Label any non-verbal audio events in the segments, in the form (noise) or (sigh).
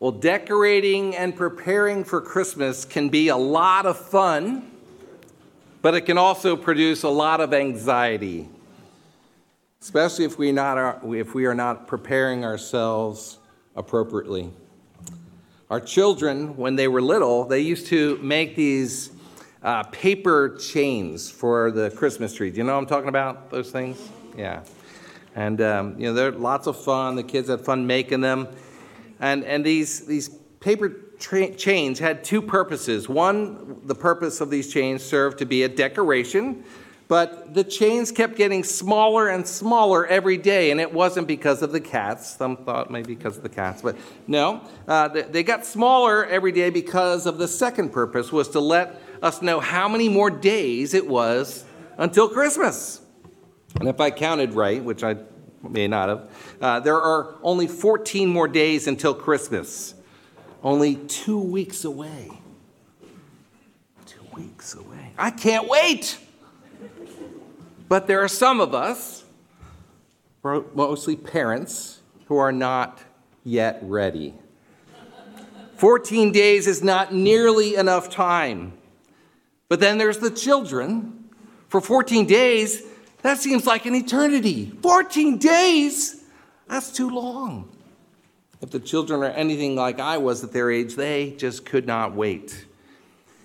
Well, decorating and preparing for Christmas can be a lot of fun, but it can also produce a lot of anxiety, especially if we, not are, if we are not preparing ourselves appropriately. Our children, when they were little, they used to make these uh, paper chains for the Christmas tree. Do you know what I'm talking about? Those things? Yeah. And, um, you know, they're lots of fun. The kids had fun making them. And, and these, these paper tra- chains had two purposes. One, the purpose of these chains served to be a decoration, but the chains kept getting smaller and smaller every day, and it wasn't because of the cats. Some thought maybe because of the cats, but no. Uh, they got smaller every day because of the second purpose was to let us know how many more days it was until Christmas. And if I counted right, which I may not have, uh, there are only 14 more days until Christmas. Only two weeks away. Two weeks away. I can't wait. But there are some of us, mostly parents, who are not yet ready. 14 days is not nearly enough time. But then there's the children. For 14 days, that seems like an eternity. 14 days? That's too long. If the children are anything like I was at their age, they just could not wait.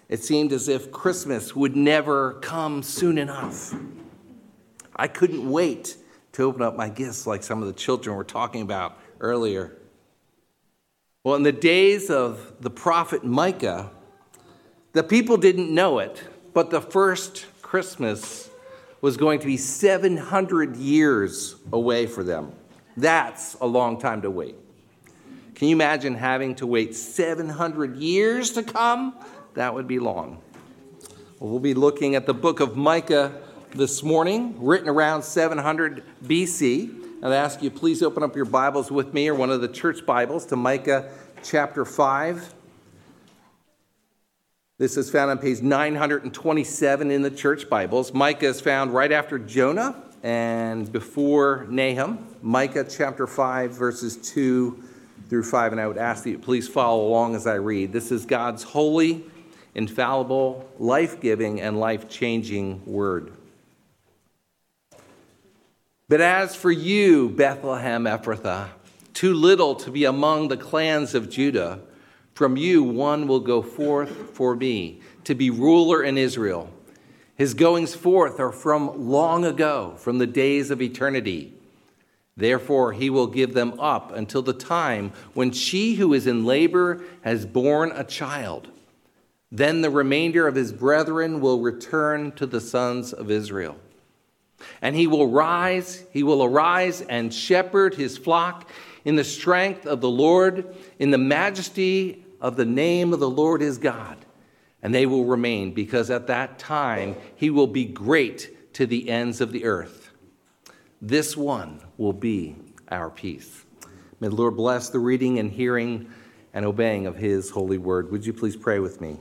It seemed as if Christmas would never come soon enough. I couldn't wait to open up my gifts like some of the children were talking about earlier. Well, in the days of the prophet Micah, the people didn't know it, but the first Christmas was going to be 700 years away for them. That's a long time to wait. Can you imagine having to wait 700 years to come? That would be long. Well, be looking at the book of Micah this morning, written around 700 BC. I'd ask you please open up your Bibles with me or one of the church Bibles to Micah chapter 5. This is found on page 927 in the church Bibles. Micah is found right after Jonah and before Nahum. Micah chapter 5, verses 2 through 5. And I would ask that you please follow along as I read. This is God's holy, infallible, life giving, and life changing word. But as for you, Bethlehem Ephrathah, too little to be among the clans of Judah, from you one will go forth for me to be ruler in Israel. His goings forth are from long ago, from the days of eternity. Therefore, he will give them up until the time when she who is in labor has borne a child. Then the remainder of his brethren will return to the sons of Israel. And he will rise, he will arise and shepherd his flock in the strength of the Lord, in the majesty of the name of the Lord is God, and they will remain, because at that time he will be great to the ends of the earth. This one will be our peace. May the Lord bless the reading and hearing and obeying of his holy word. Would you please pray with me?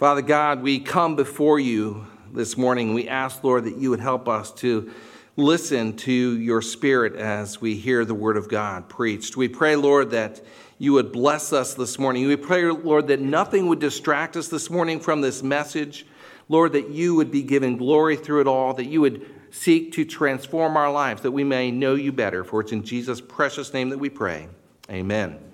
Father God, we come before you this morning. We ask, Lord, that you would help us to listen to your spirit as we hear the word of God preached. We pray, Lord, that you would bless us this morning. We pray, Lord, that nothing would distract us this morning from this message. Lord, that you would be given glory through it all, that you would seek to transform our lives, that we may know you better. For it's in Jesus' precious name that we pray. Amen.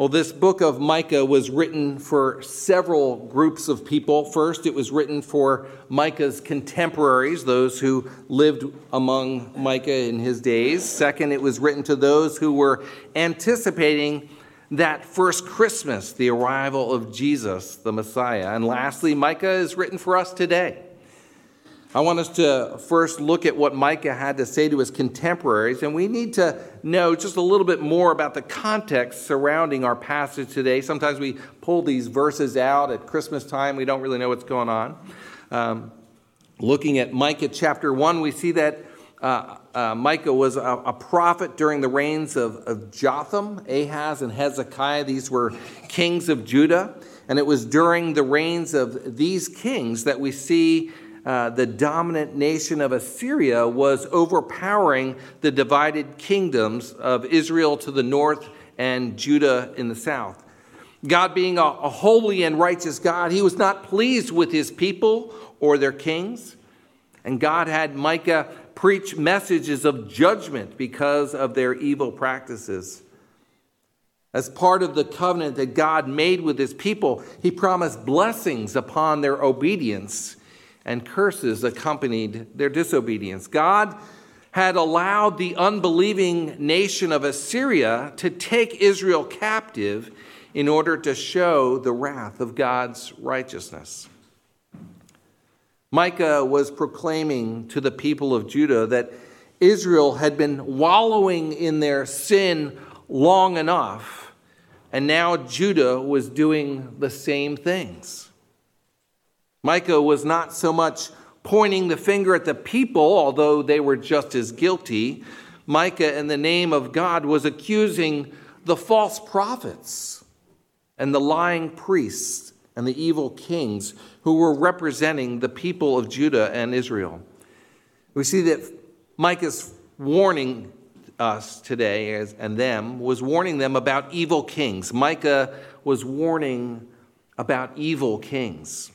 Well, this book of Micah was written for several groups of people. First, it was written for Micah's contemporaries, those who lived among Micah in his days. Second, it was written to those who were anticipating that first Christmas, the arrival of Jesus, the Messiah. And lastly, Micah is written for us today. I want us to first look at what Micah had to say to his contemporaries, and we need to know just a little bit more about the context surrounding our passage today. Sometimes we pull these verses out at Christmas time, we don't really know what's going on. Um, looking at Micah chapter 1, we see that uh, uh, Micah was a, a, prophet during the reigns of, of Jotham, Ahaz, and Hezekiah. These were kings of Judah. And it was during the reigns of these kings that we see uh, the dominant nation of Assyria was overpowering the divided kingdoms of Israel to the north and Judah in the south. God, being a, a holy and righteous God, he was not pleased with his people or their kings. And God had Micah preach messages of judgment because of their evil practices. As part of the covenant that God made with his people, he promised blessings upon their obedience, and curses accompanied their disobedience. God had allowed the unbelieving nation of Assyria to take Israel captive in order to show the wrath of God's righteousness. Micah was proclaiming to the people of Judah that Israel had been wallowing in their sin long enough, and now Judah was doing the same things. Micah was not so much pointing the finger at the people, although they were just as guilty. Micah, in the name of God, was accusing the false prophets and the lying priests and the evil kings who were representing the people of Judah and Israel. We see that Micah's warning us today and them was warning them about evil kings. Micah was warning about evil kings.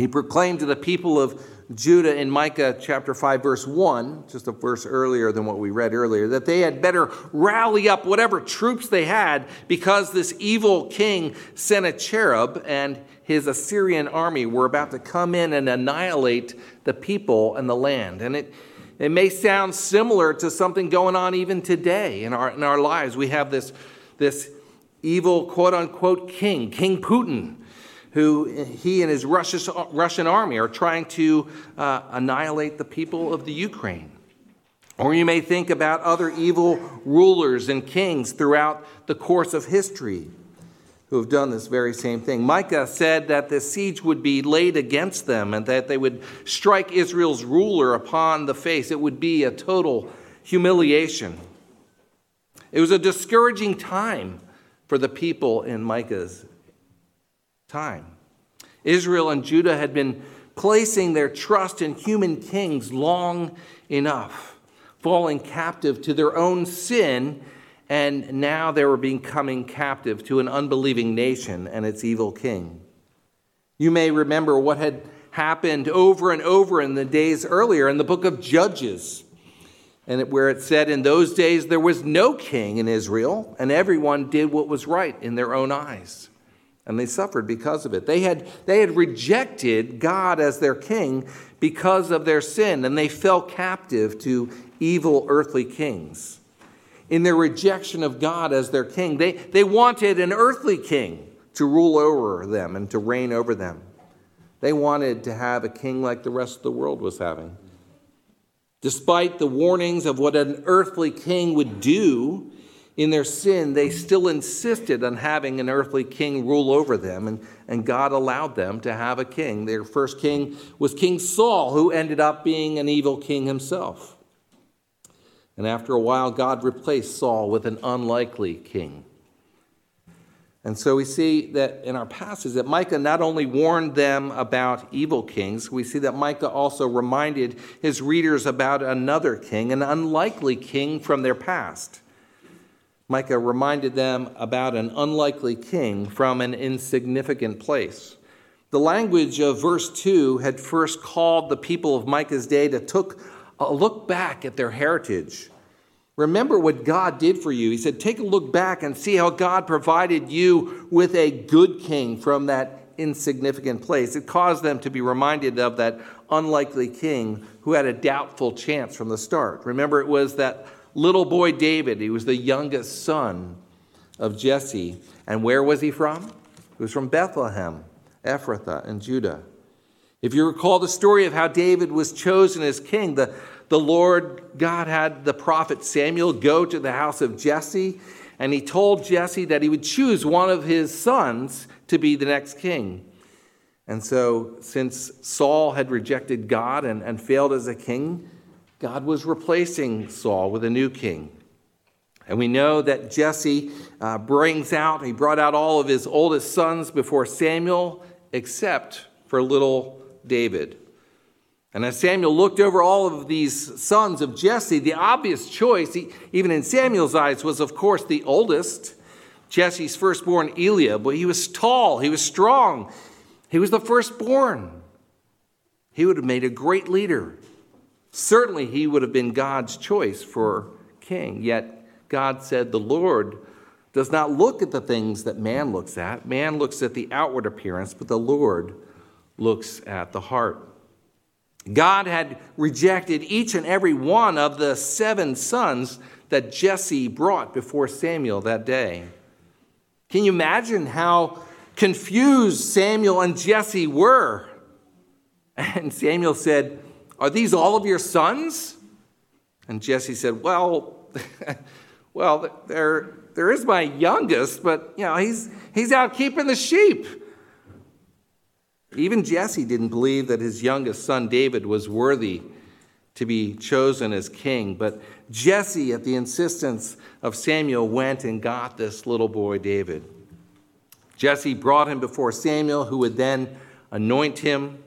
He proclaimed to the people of Judah in Micah chapter 5, verse 1, just a verse earlier than what we read earlier, that they had better rally up whatever troops they had because this evil king Sennacherib and his Assyrian army were about to come in and annihilate the people and the land. And it, it may sound similar to something going on even today in our, in our lives. We have this, this evil quote unquote king, King Putin who he and his Russian army are trying to uh, annihilate the people of the Ukraine. Or you may think about other evil rulers and kings throughout the course of history who have done this very same thing. Micah said that the siege would be laid against them and that they would strike Israel's ruler upon the face. It would be a total humiliation. It was a discouraging time for the people in Micah's time. Israel and Judah had been placing their trust in human kings long enough, falling captive to their own sin, and now they were becoming captive to an unbelieving nation and its evil king. You may remember what had happened over and over in the days earlier in the book of Judges, and where it said, In those days there was no king in Israel, and everyone did what was right in their own eyes and they suffered because of it. They had, they had rejected God as their king because of their sin, and they fell captive to evil earthly kings. In their rejection of God as their king, they, they wanted an earthly king to rule over them and to reign over them. They wanted to have a king like the rest of the world was having. Despite the warnings of what an earthly king would do, in their sin, they still insisted on having an earthly king rule over them, and, and God allowed them to have a king. Their first king was King Saul, who ended up being an evil king himself. And after a while, God replaced Saul with an unlikely king. And so we see that in our passage that Micah not only warned them about evil kings, we see that Micah also reminded his readers about another king, an unlikely king from their past. Micah reminded them about an unlikely king from an insignificant place. The language of verse 2 had first called the people of Micah's day to took a look back at their heritage. Remember what God did for you. He said, Take a look back and see how God provided you with a good king from that insignificant place. It caused them to be reminded of that unlikely king who had a doubtful chance from the start. Remember, it was that little boy David. He was the youngest son of Jesse. And where was he from? He was from Bethlehem, Ephrathah, and Judah. If you recall the story of how David was chosen as king, the, the Lord God had the prophet Samuel go to the house of Jesse, and he told Jesse that he would choose one of his sons to be the next king. And so, since Saul had rejected God and, and failed as a king, God was replacing Saul with a new king. And we know that Jesse uh, brings out, he brought out all of his oldest sons before Samuel, except for little David, And as Samuel looked over all of these sons of Jesse, the obvious choice, even in Samuel's eyes, was of course the oldest, Jesse's firstborn Eliab. But he was tall, he was strong, he was the firstborn. He would have made a great leader. Certainly, he would have been God's choice for king. Yet, God said, The Lord does not look at the things that man looks at. Man looks at the outward appearance, but the Lord looks at the heart. God had rejected each and every one of the seven sons that Jesse brought before Samuel that day. Can you imagine how confused Samuel and Jesse were? (laughs) And Samuel said, Are these all of your sons? And Jesse said, Well, (laughs) well, there, there is my youngest, but you know, he's he's out keeping the sheep. Even Jesse didn't believe that his youngest son David was worthy to be chosen as king, but Jesse, at the insistence of Samuel, went and got this little boy David. Jesse brought him before Samuel, who would then anoint him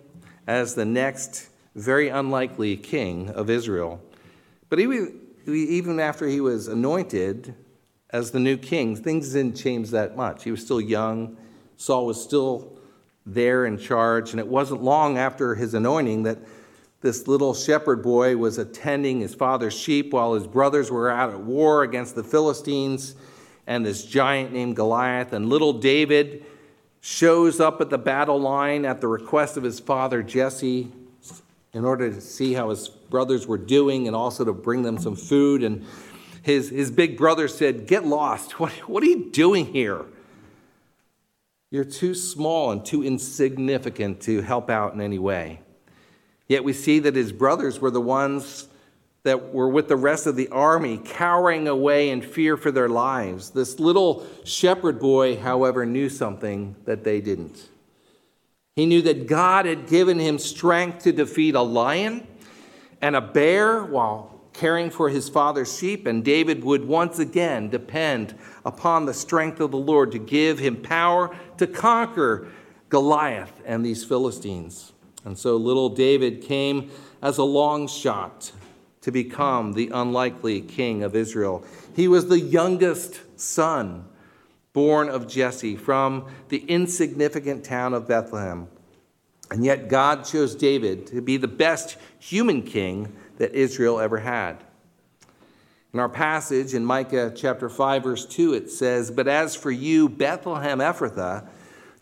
as the next very unlikely king of Israel. But even after he was anointed as the new king, things didn't change that much. He was still young. Saul was still there in charge. And it wasn't long after his anointing that this little shepherd boy was attending his father's sheep while his brothers were out at war against the Philistines and this giant named Goliath. And little David shows up at the battle line at the request of his father Jesse in order to see how his brothers were doing and also to bring them some food. And his, his big brother said, Get lost. (laughs) What, what are you doing here? You're too small and too insignificant to help out in any way. Yet we see that his brothers were the ones that were with the rest of the army, cowering away in fear for their lives. This little shepherd boy, however, knew something that they didn't. He knew that God had given him strength to defeat a lion and a bear while caring for his father's sheep, and David would once again depend upon the strength of the Lord to give him power to conquer Goliath and these Philistines. And so little David came as a long shot to become the unlikely king of Israel. He was the youngest son born of Jesse from the insignificant town of Bethlehem. And yet God chose David to be the best human king that Israel ever had. In our passage in Micah chapter 5, verse 2, it says, But as for you, Bethlehem Ephrathah,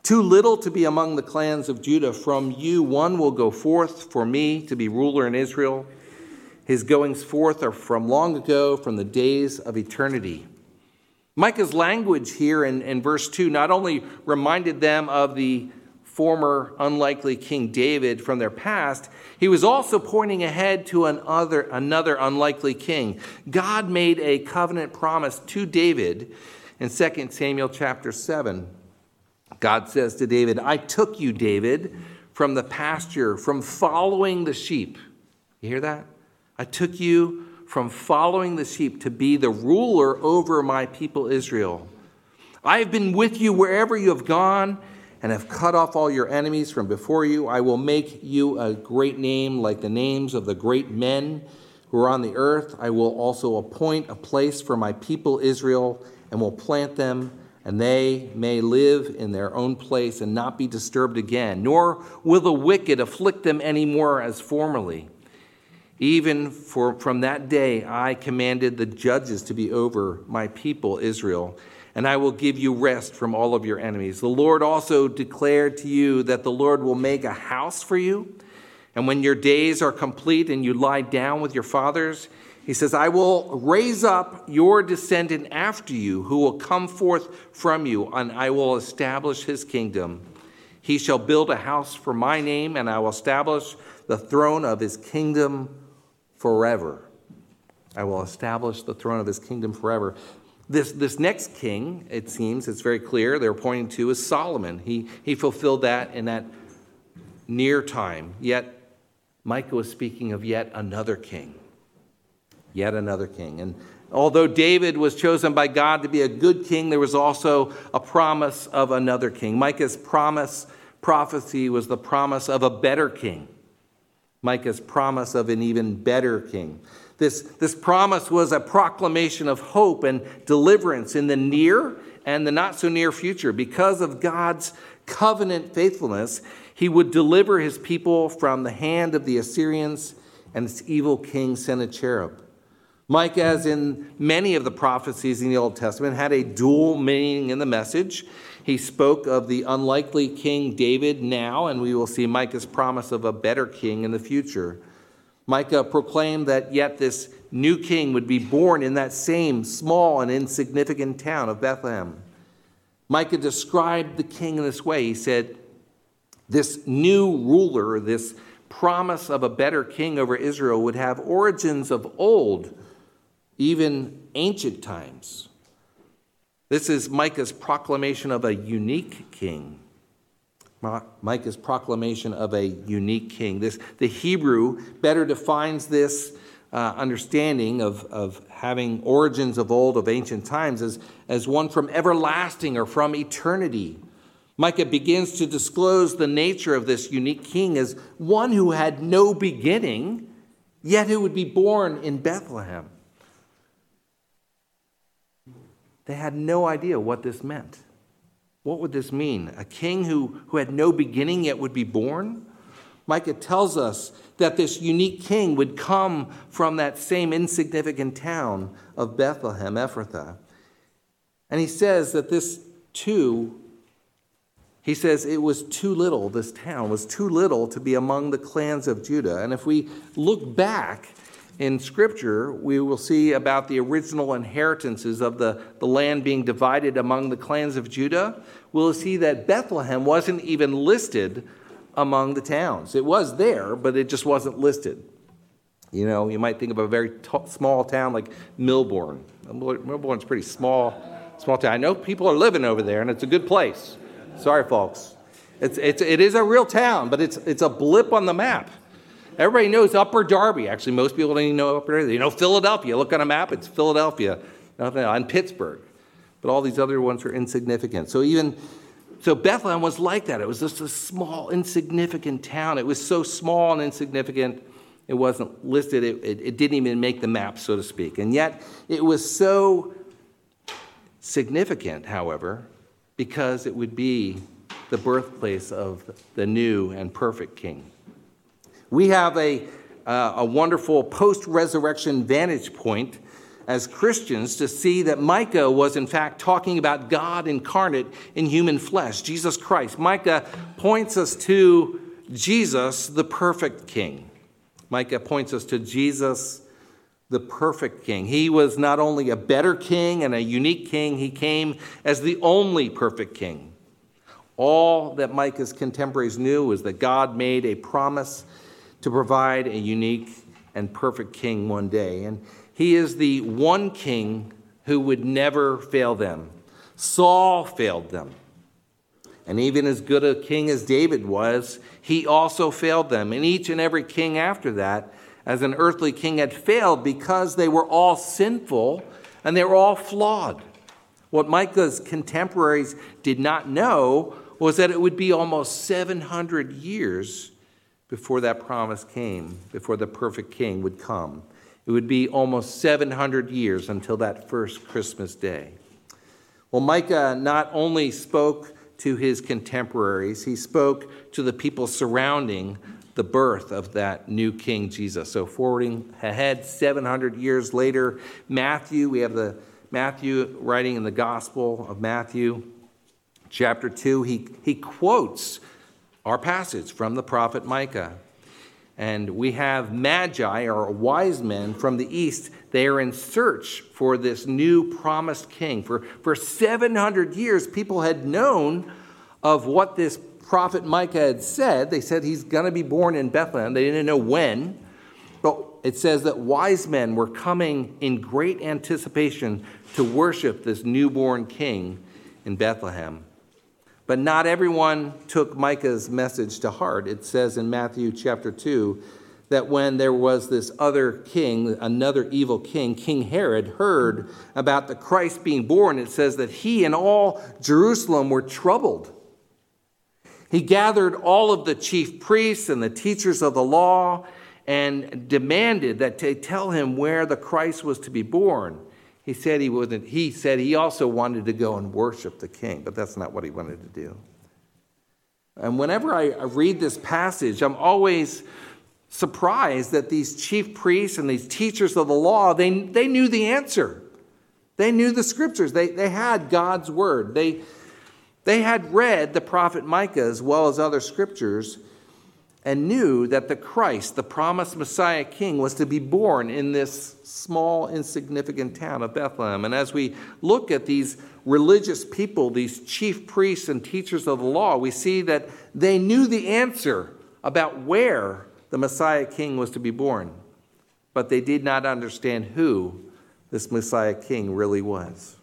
too little to be among the clans of Judah, from you one will go forth for me to be ruler in Israel. His goings forth are from long ago, from the days of eternity. Micah's language here in, in verse 2 not only reminded them of the former unlikely King David from their past, he was also pointing ahead to another, another unlikely king. God made a covenant promise to David in 2 Samuel chapter 7. God says to David, I took you, David, from the pasture, from following the sheep. You hear that? I took you from following the sheep to be the ruler over my people Israel. I have been with you wherever you have gone and have cut off all your enemies from before you. I will make you a great name like the names of the great men who are on the earth. I will also appoint a place for my people Israel and will plant them, and they may live in their own place and not be disturbed again, nor will the wicked afflict them any more as formerly. Even for, from that day, I commanded the judges to be over my people Israel and I will give you rest from all of your enemies. The Lord also declared to you that the Lord will make a house for you. And when your days are complete and you lie down with your fathers, he says, I will raise up your descendant after you, who will come forth from you, and I will establish his kingdom. He shall build a house for my name, and I will establish the throne of his kingdom forever. I will establish the throne of his kingdom forever. This, this next king, it seems, it's very clear, they're pointing to is Solomon. He, he fulfilled that in that near time. Yet, Micah was speaking of yet another king. Yet another king. And although David was chosen by God to be a good king, there was also a promise of another king. Micah's promise, prophecy was the promise of a better king. Micah's promise of an even better king. This, this promise was a proclamation of hope and deliverance in the near and the not so near future. Because of God's covenant faithfulness, he would deliver his people from the hand of the Assyrians and its evil king Sennacherib. Micah, as in many of the prophecies in the Old Testament, had a dual meaning in the message. He spoke of the unlikely King David now, and we will see Micah's promise of a better king in the future. Micah proclaimed that yet this new king would be born in that same small and insignificant town of Bethlehem. Micah described the king in this way. He said, This new ruler, this promise of a better king over Israel, would have origins of old even ancient times. This is Micah's proclamation of a unique king. Micah's proclamation of a unique king. This, the Hebrew better defines this uh, understanding of, of having origins of old, of ancient times, as, as one from everlasting or from eternity. Micah begins to disclose the nature of this unique king as one who had no beginning, yet who would be born in Bethlehem. They had no idea what this meant. What would this mean? A king who, who had no beginning yet would be born? Micah tells us that this unique king would come from that same insignificant town of Bethlehem, Ephrathah. And he says that this too, he says it was too little, this town was too little to be among the clans of Judah. And if we look back in Scripture, we will see about the original inheritances of the, the land being divided among the clans of Judah. We'll see that Bethlehem wasn't even listed among the towns. It was there, but it just wasn't listed. You know, you might think of a very t- small town like Millbourne. Millbourne's pretty small, small town. I know people are living over there, and it's a good place. Sorry, folks. It's, it's, it is a real town, but it's, it's a blip on the map. Everybody knows Upper Darby. Actually, most people don't even know Upper Darby. They know Philadelphia. Look on a map, it's Philadelphia. Nothing on Pittsburgh. But all these other ones are insignificant. So even so Bethlehem was like that. It was just a small, insignificant town. It was so small and insignificant, it wasn't listed. It, it, it didn't even make the map, so to speak. And yet, it was so significant, however, because it would be the birthplace of the new and perfect king. We have a, uh, a wonderful post resurrection vantage point as Christians to see that Micah was, in fact, talking about God incarnate in human flesh, Jesus Christ. Micah points us to Jesus, the perfect king. Micah points us to Jesus, the perfect king. He was not only a better king and a unique king, he came as the only perfect king. All that Micah's contemporaries knew was that God made a promise to provide a unique and perfect king one day. And he is the one king who would never fail them. Saul failed them. And even as good a king as David was, he also failed them. And each and every king after that, as an earthly king, had failed because they were all sinful and they were all flawed. What Micah's contemporaries did not know was that it would be almost 700 years before that promise came, before the perfect king would come. It would be almost 700 years until that first Christmas day. Well, Micah not only spoke to his contemporaries, he spoke to the people surrounding the birth of that new King Jesus. So, forwarding ahead 700 years later, Matthew, we have the Matthew writing in the Gospel of Matthew, chapter 2, he, he quotes our passage from the prophet Micah. And we have magi, or wise men from the east. They are in search for this new promised king. For, for 700 years, people had known of what this prophet Micah had said. They said he's going to be born in Bethlehem. They didn't know when. But it says that wise men were coming in great anticipation to worship this newborn king in Bethlehem. But not everyone took Micah's message to heart. It says in Matthew chapter 2 that when there was this other king, another evil king, King Herod, heard about the Christ being born, it says that he and all Jerusalem were troubled. He gathered all of the chief priests and the teachers of the law and demanded that they tell him where the Christ was to be born. He said he wasn't, he said he also wanted to go and worship the king, but that's not what he wanted to do. And whenever I, read this passage, I'm always surprised that these chief priests and these teachers of the law, they, they knew the answer. They knew the scriptures. They, they had God's word. They, they had read the prophet Micah as well as other scriptures and knew that the Christ, the promised Messiah King, was to be born in this small, insignificant town of Bethlehem. And as we look at these religious people, these chief priests and teachers of the law, we see that they knew the answer about where the Messiah King was to be born, but they did not understand who this Messiah King really was.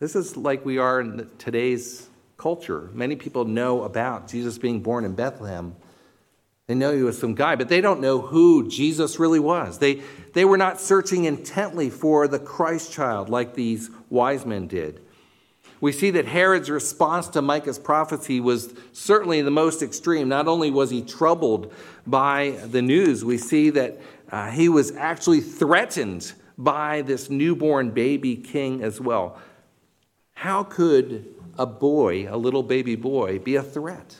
This is like we are in today's culture. Many people know about Jesus being born in Bethlehem. They know he was some guy, but they don't know who Jesus really was. They, they were not searching intently for the Christ child like these wise men did. We see that Herod's response to Micah's prophecy was certainly the most extreme. Not only was he troubled by the news, we see that uh, he was actually threatened by this newborn baby king as well. How could a boy, a little baby boy, be a threat?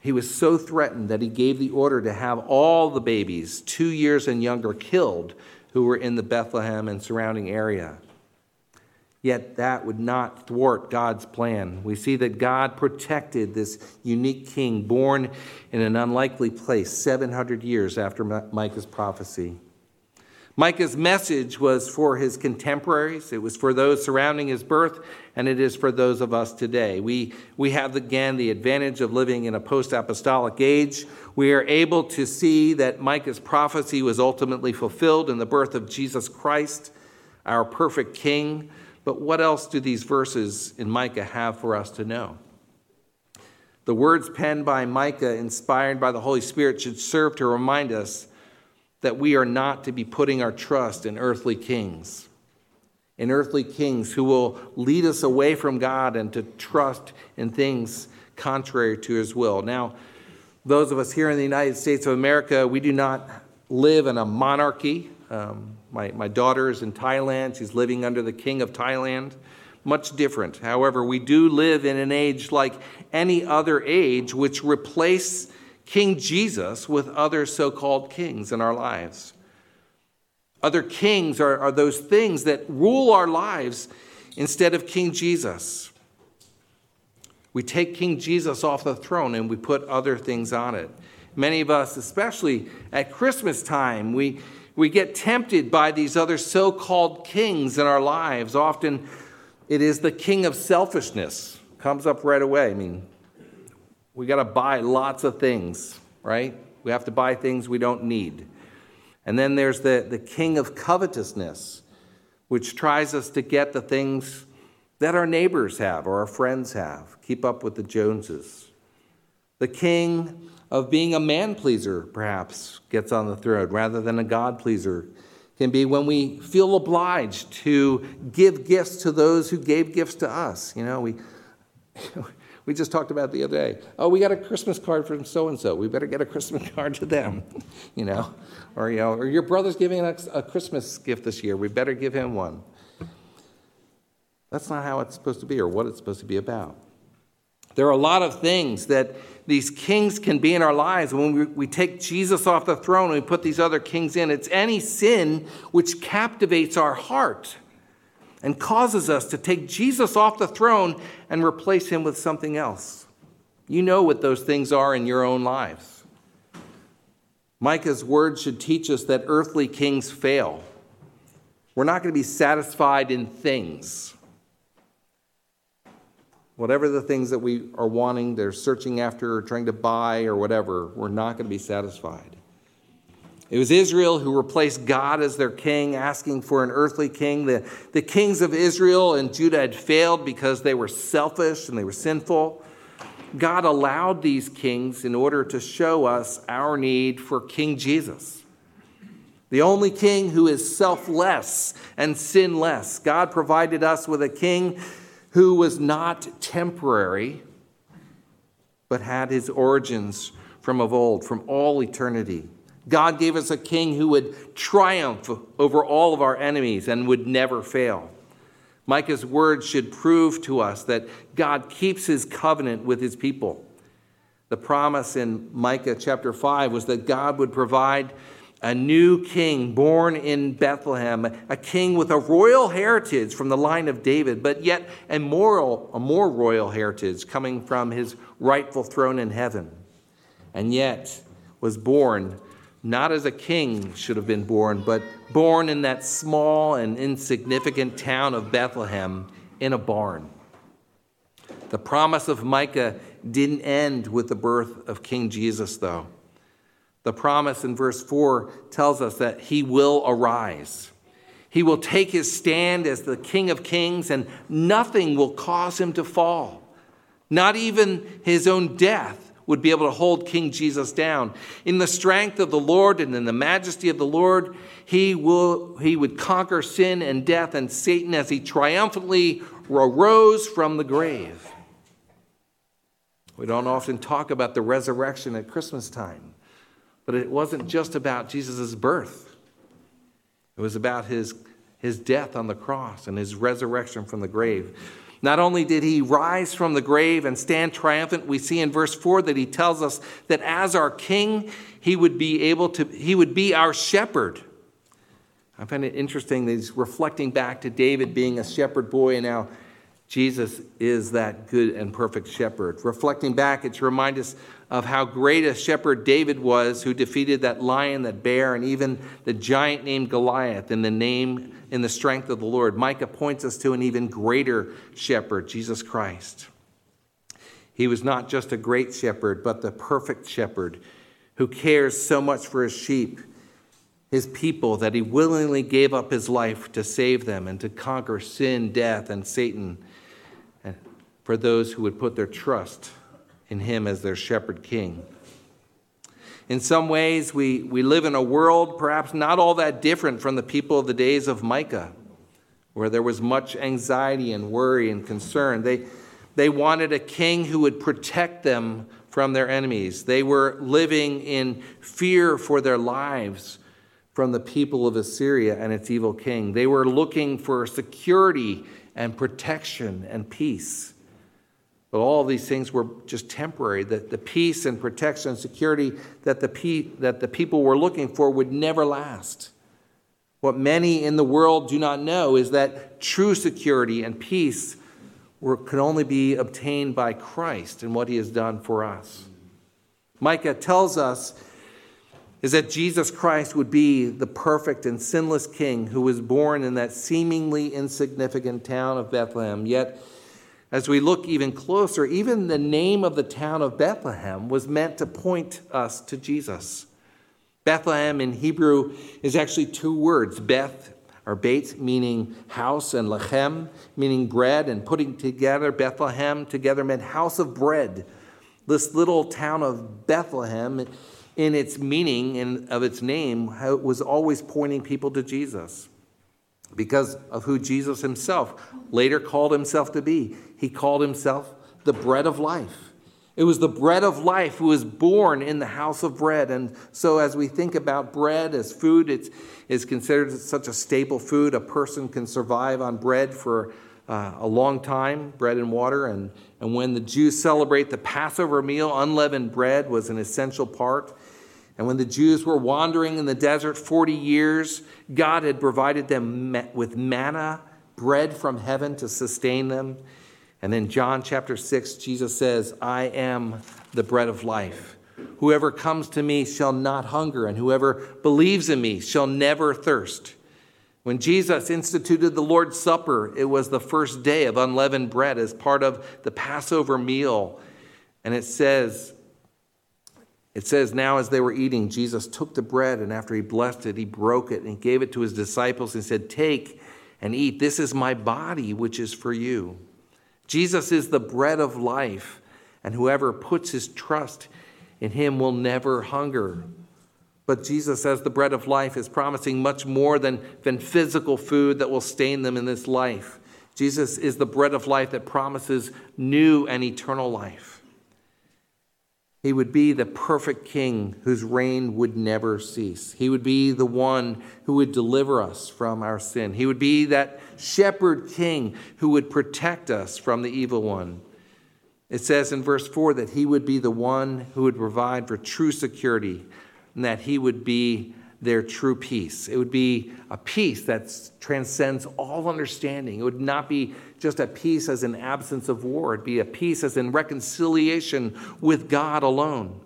He was so threatened that he gave the order to have all the babies, two years and younger, killed who were in the Bethlehem and surrounding area. Yet that would not thwart God's plan. We see that God protected this unique king born in an unlikely place 700 years after Micah's prophecy. Micah's message was for his contemporaries, it was for those surrounding his birth, and it is for those of us today. We, we have, again, the advantage of living in a post apostolic age. We are able to see that Micah's prophecy was ultimately fulfilled in the birth of Jesus Christ, our perfect King. But what else do these verses in Micah have for us to know? The words penned by Micah, inspired by the Holy Spirit, should serve to remind us that we are not to be putting our trust in earthly kings, in earthly kings who will lead us away from God and to trust in things contrary to his will. Now, those of us here in the United States of America, we do not live in a monarchy. Um, my, my daughter is in Thailand. She's living under the king of Thailand. Much different. However, we do live in an age like any other age, which replace King Jesus with other so called kings in our lives. Other kings are, are those things that rule our lives instead of King Jesus. We take King Jesus off the throne and we put other things on it. Many of us, especially at Christmas time, we, we get tempted by these other so called kings in our lives. Often it is the king of selfishness, comes up right away. I mean, we got to buy lots of things, right? We have to buy things we don't need. And then there's the, the king of covetousness, which tries us to get the things that our neighbors have or our friends have, keep up with the Joneses. The king of being a man pleaser, perhaps, gets on the throne rather than a God pleaser. Can be when we feel obliged to give gifts to those who gave gifts to us. You know, we we just talked about the other day. Oh, we got a Christmas card from so and so. We better get a Christmas (laughs) card to them, (laughs) you know. Or you know, or your brother's giving a, a Christmas gift this year. We better give him one. That's not how it's supposed to be, or what it's supposed to be about. There are a lot of things that these kings can be in our lives when we, we take Jesus off the throne and we put these other kings in. It's any sin which captivates our heart and causes us to take Jesus off the throne and replace him with something else. You know what those things are in your own lives. Micah's words should teach us that earthly kings fail. We're not going to be satisfied in things. Whatever the things that we are wanting, they're searching after, or trying to buy, or whatever, we're not going to be satisfied. It was Israel who replaced God as their king, asking for an earthly king. The, the kings of Israel and Judah had failed because they were selfish and they were sinful. God allowed these kings in order to show us our need for King Jesus, the only king who is selfless and sinless. God provided us with a king who was not temporary, but had his origins from of old, from all eternity. God gave us a king who would triumph over all of our enemies and would never fail. Micah's words should prove to us that God keeps his covenant with his people. The promise in Micah chapter 5 was that God would provide a new king born in Bethlehem, a king with a royal heritage from the line of David, but yet a, moral, a more royal heritage coming from his rightful throne in heaven. And yet was born not as a king should have been born, but born in that small and insignificant town of Bethlehem in a barn. The promise of Micah didn't end with the birth of King Jesus, though. The promise in verse 4 tells us that he will arise. He will take his stand as the King of Kings, and nothing will cause him to fall. Not even his own death would be able to hold King Jesus down. In the strength of the Lord and in the majesty of the Lord, he, will, he would conquer sin and death and Satan as he triumphantly arose from the grave. We don't often talk about the resurrection at Christmas time. But it wasn't just about Jesus' birth, it was about his, his death on the cross and his resurrection from the grave. Not only did he rise from the grave and stand triumphant, we see in verse 4 that he tells us that as our king, he would be able to, he would be our shepherd. I find it interesting that he's reflecting back to David being a shepherd boy and now Jesus is that good and perfect shepherd. Reflecting back, it's remind us of how great a shepherd David was, who defeated that lion, that bear, and even the giant named Goliath in the name, in the strength of the Lord. Micah points us to an even greater shepherd, Jesus Christ. He was not just a great shepherd, but the perfect shepherd who cares so much for his sheep, his people, that he willingly gave up his life to save them and to conquer sin, death, and Satan for those who would put their trust in him as their shepherd king. In some ways, we, we live in a world perhaps not all that different from the people of the days of Micah, where there was much anxiety and worry and concern. They, they wanted a king who would protect them from their enemies. They were living in fear for their lives from the people of Assyria and its evil king. They were looking for security and protection and peace. But all these things were just temporary. That the peace and protection and security that the, pe- that the people were looking for would never last. What many in the world do not know is that true security and peace were, can only be obtained by Christ and what he has done for us. Micah tells us is that Jesus Christ would be the perfect and sinless king who was born in that seemingly insignificant town of Bethlehem, yet as we look even closer, even the name of the town of Bethlehem was meant to point us to Jesus. Bethlehem in Hebrew is actually two words Beth or Beit, meaning house, and Lechem, meaning bread, and putting together Bethlehem together meant house of bread. This little town of Bethlehem, in its meaning and of its name, it was always pointing people to Jesus because of who Jesus himself later called himself to be. He called himself the bread of life. It was the bread of life who was born in the house of bread. And so, as we think about bread as food, it is considered such a staple food. A person can survive on bread for uh, a long time, bread and water. And, and when the Jews celebrate the Passover meal, unleavened bread was an essential part. And when the Jews were wandering in the desert 40 years, God had provided them with manna, bread from heaven to sustain them. And then John chapter 6, Jesus says, I am the bread of life. Whoever comes to me shall not hunger, and whoever believes in me shall never thirst. When Jesus instituted the Lord's Supper, it was the first day of unleavened bread as part of the Passover meal. And it says, it says, Now as they were eating, Jesus took the bread, and after he blessed it, he broke it and gave it to his disciples and said, Take and eat. This is my body, which is for you. Jesus is the bread of life, and whoever puts his trust in him will never hunger. But Jesus, as the bread of life, is promising much more than, than physical food that will sustain them in this life. Jesus is the bread of life that promises new and eternal life. He would be the perfect king whose reign would never cease. He would be the one who would deliver us from our sin. He would be that shepherd king who would protect us from the evil one. It says in verse 4 that he would be the one who would provide for true security and that he would be their true peace. It would be a peace that transcends all understanding. It would not be just a peace as an absence of war, it'd be a peace as in reconciliation with God alone.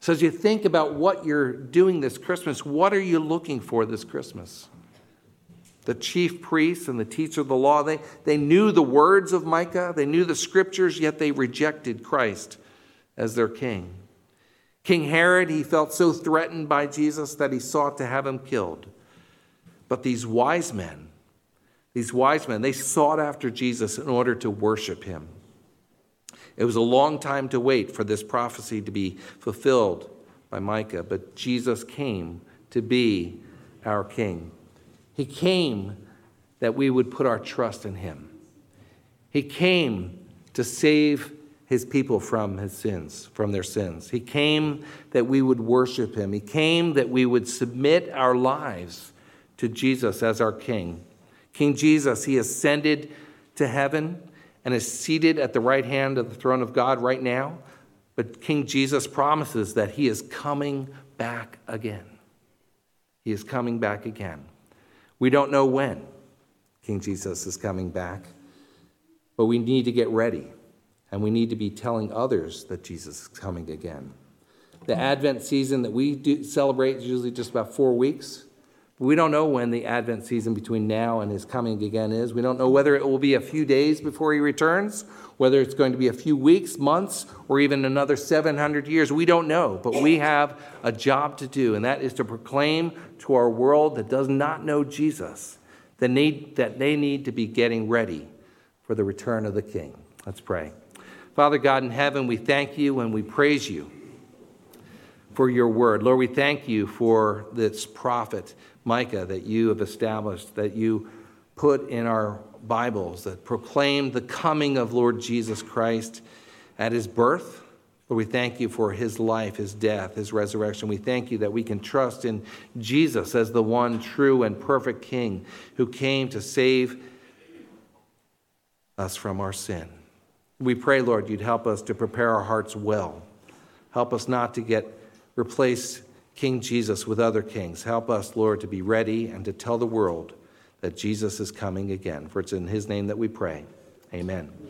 So, as you think about what you're doing this Christmas, what are you looking for this Christmas? The chief priests and the teacher of the law, they, they knew the words of Micah, they knew the scriptures, yet they rejected Christ as their king. King Herod, he felt so threatened by Jesus that he sought to have him killed. But these wise men, these wise men, they sought after Jesus in order to worship him. It was a long time to wait for this prophecy to be fulfilled by Micah, but Jesus came to be our king. He came that we would put our trust in him. He came to save his people from his sins, from their sins. He came that we would worship him. He came that we would submit our lives to Jesus as our king. King Jesus, he ascended to heaven and is seated at the right hand of the throne of God right now. But King Jesus promises that he is coming back again. He is coming back again. We don't know when King Jesus is coming back, but we need to get ready and we need to be telling others that Jesus is coming again. The Advent season that we celebrate is usually just about four weeks. We don't know when the Advent season between now and his coming again is. We don't know whether it will be a few days before he returns, whether it's going to be a few weeks, months, or even another 700 years. We don't know, but we have a job to do, and that is to proclaim to our world that does not know Jesus that, need, that they need to be getting ready for the return of the King. Let's pray. Father God in heaven, we thank you and we praise you for your word. Lord, we thank you for this prophet, Micah, that you have established, that you put in our Bibles, that proclaimed the coming of Lord Jesus Christ at his birth. Lord, we thank you for his life, his death, his resurrection. We thank you that we can trust in Jesus as the one true and perfect King who came to save us from our sin. We pray, Lord, you'd help us to prepare our hearts well. Help us not to get replace King Jesus with other kings. Help us, Lord, to be ready and to tell the world that Jesus is coming again. For it's in his name that we pray. Amen.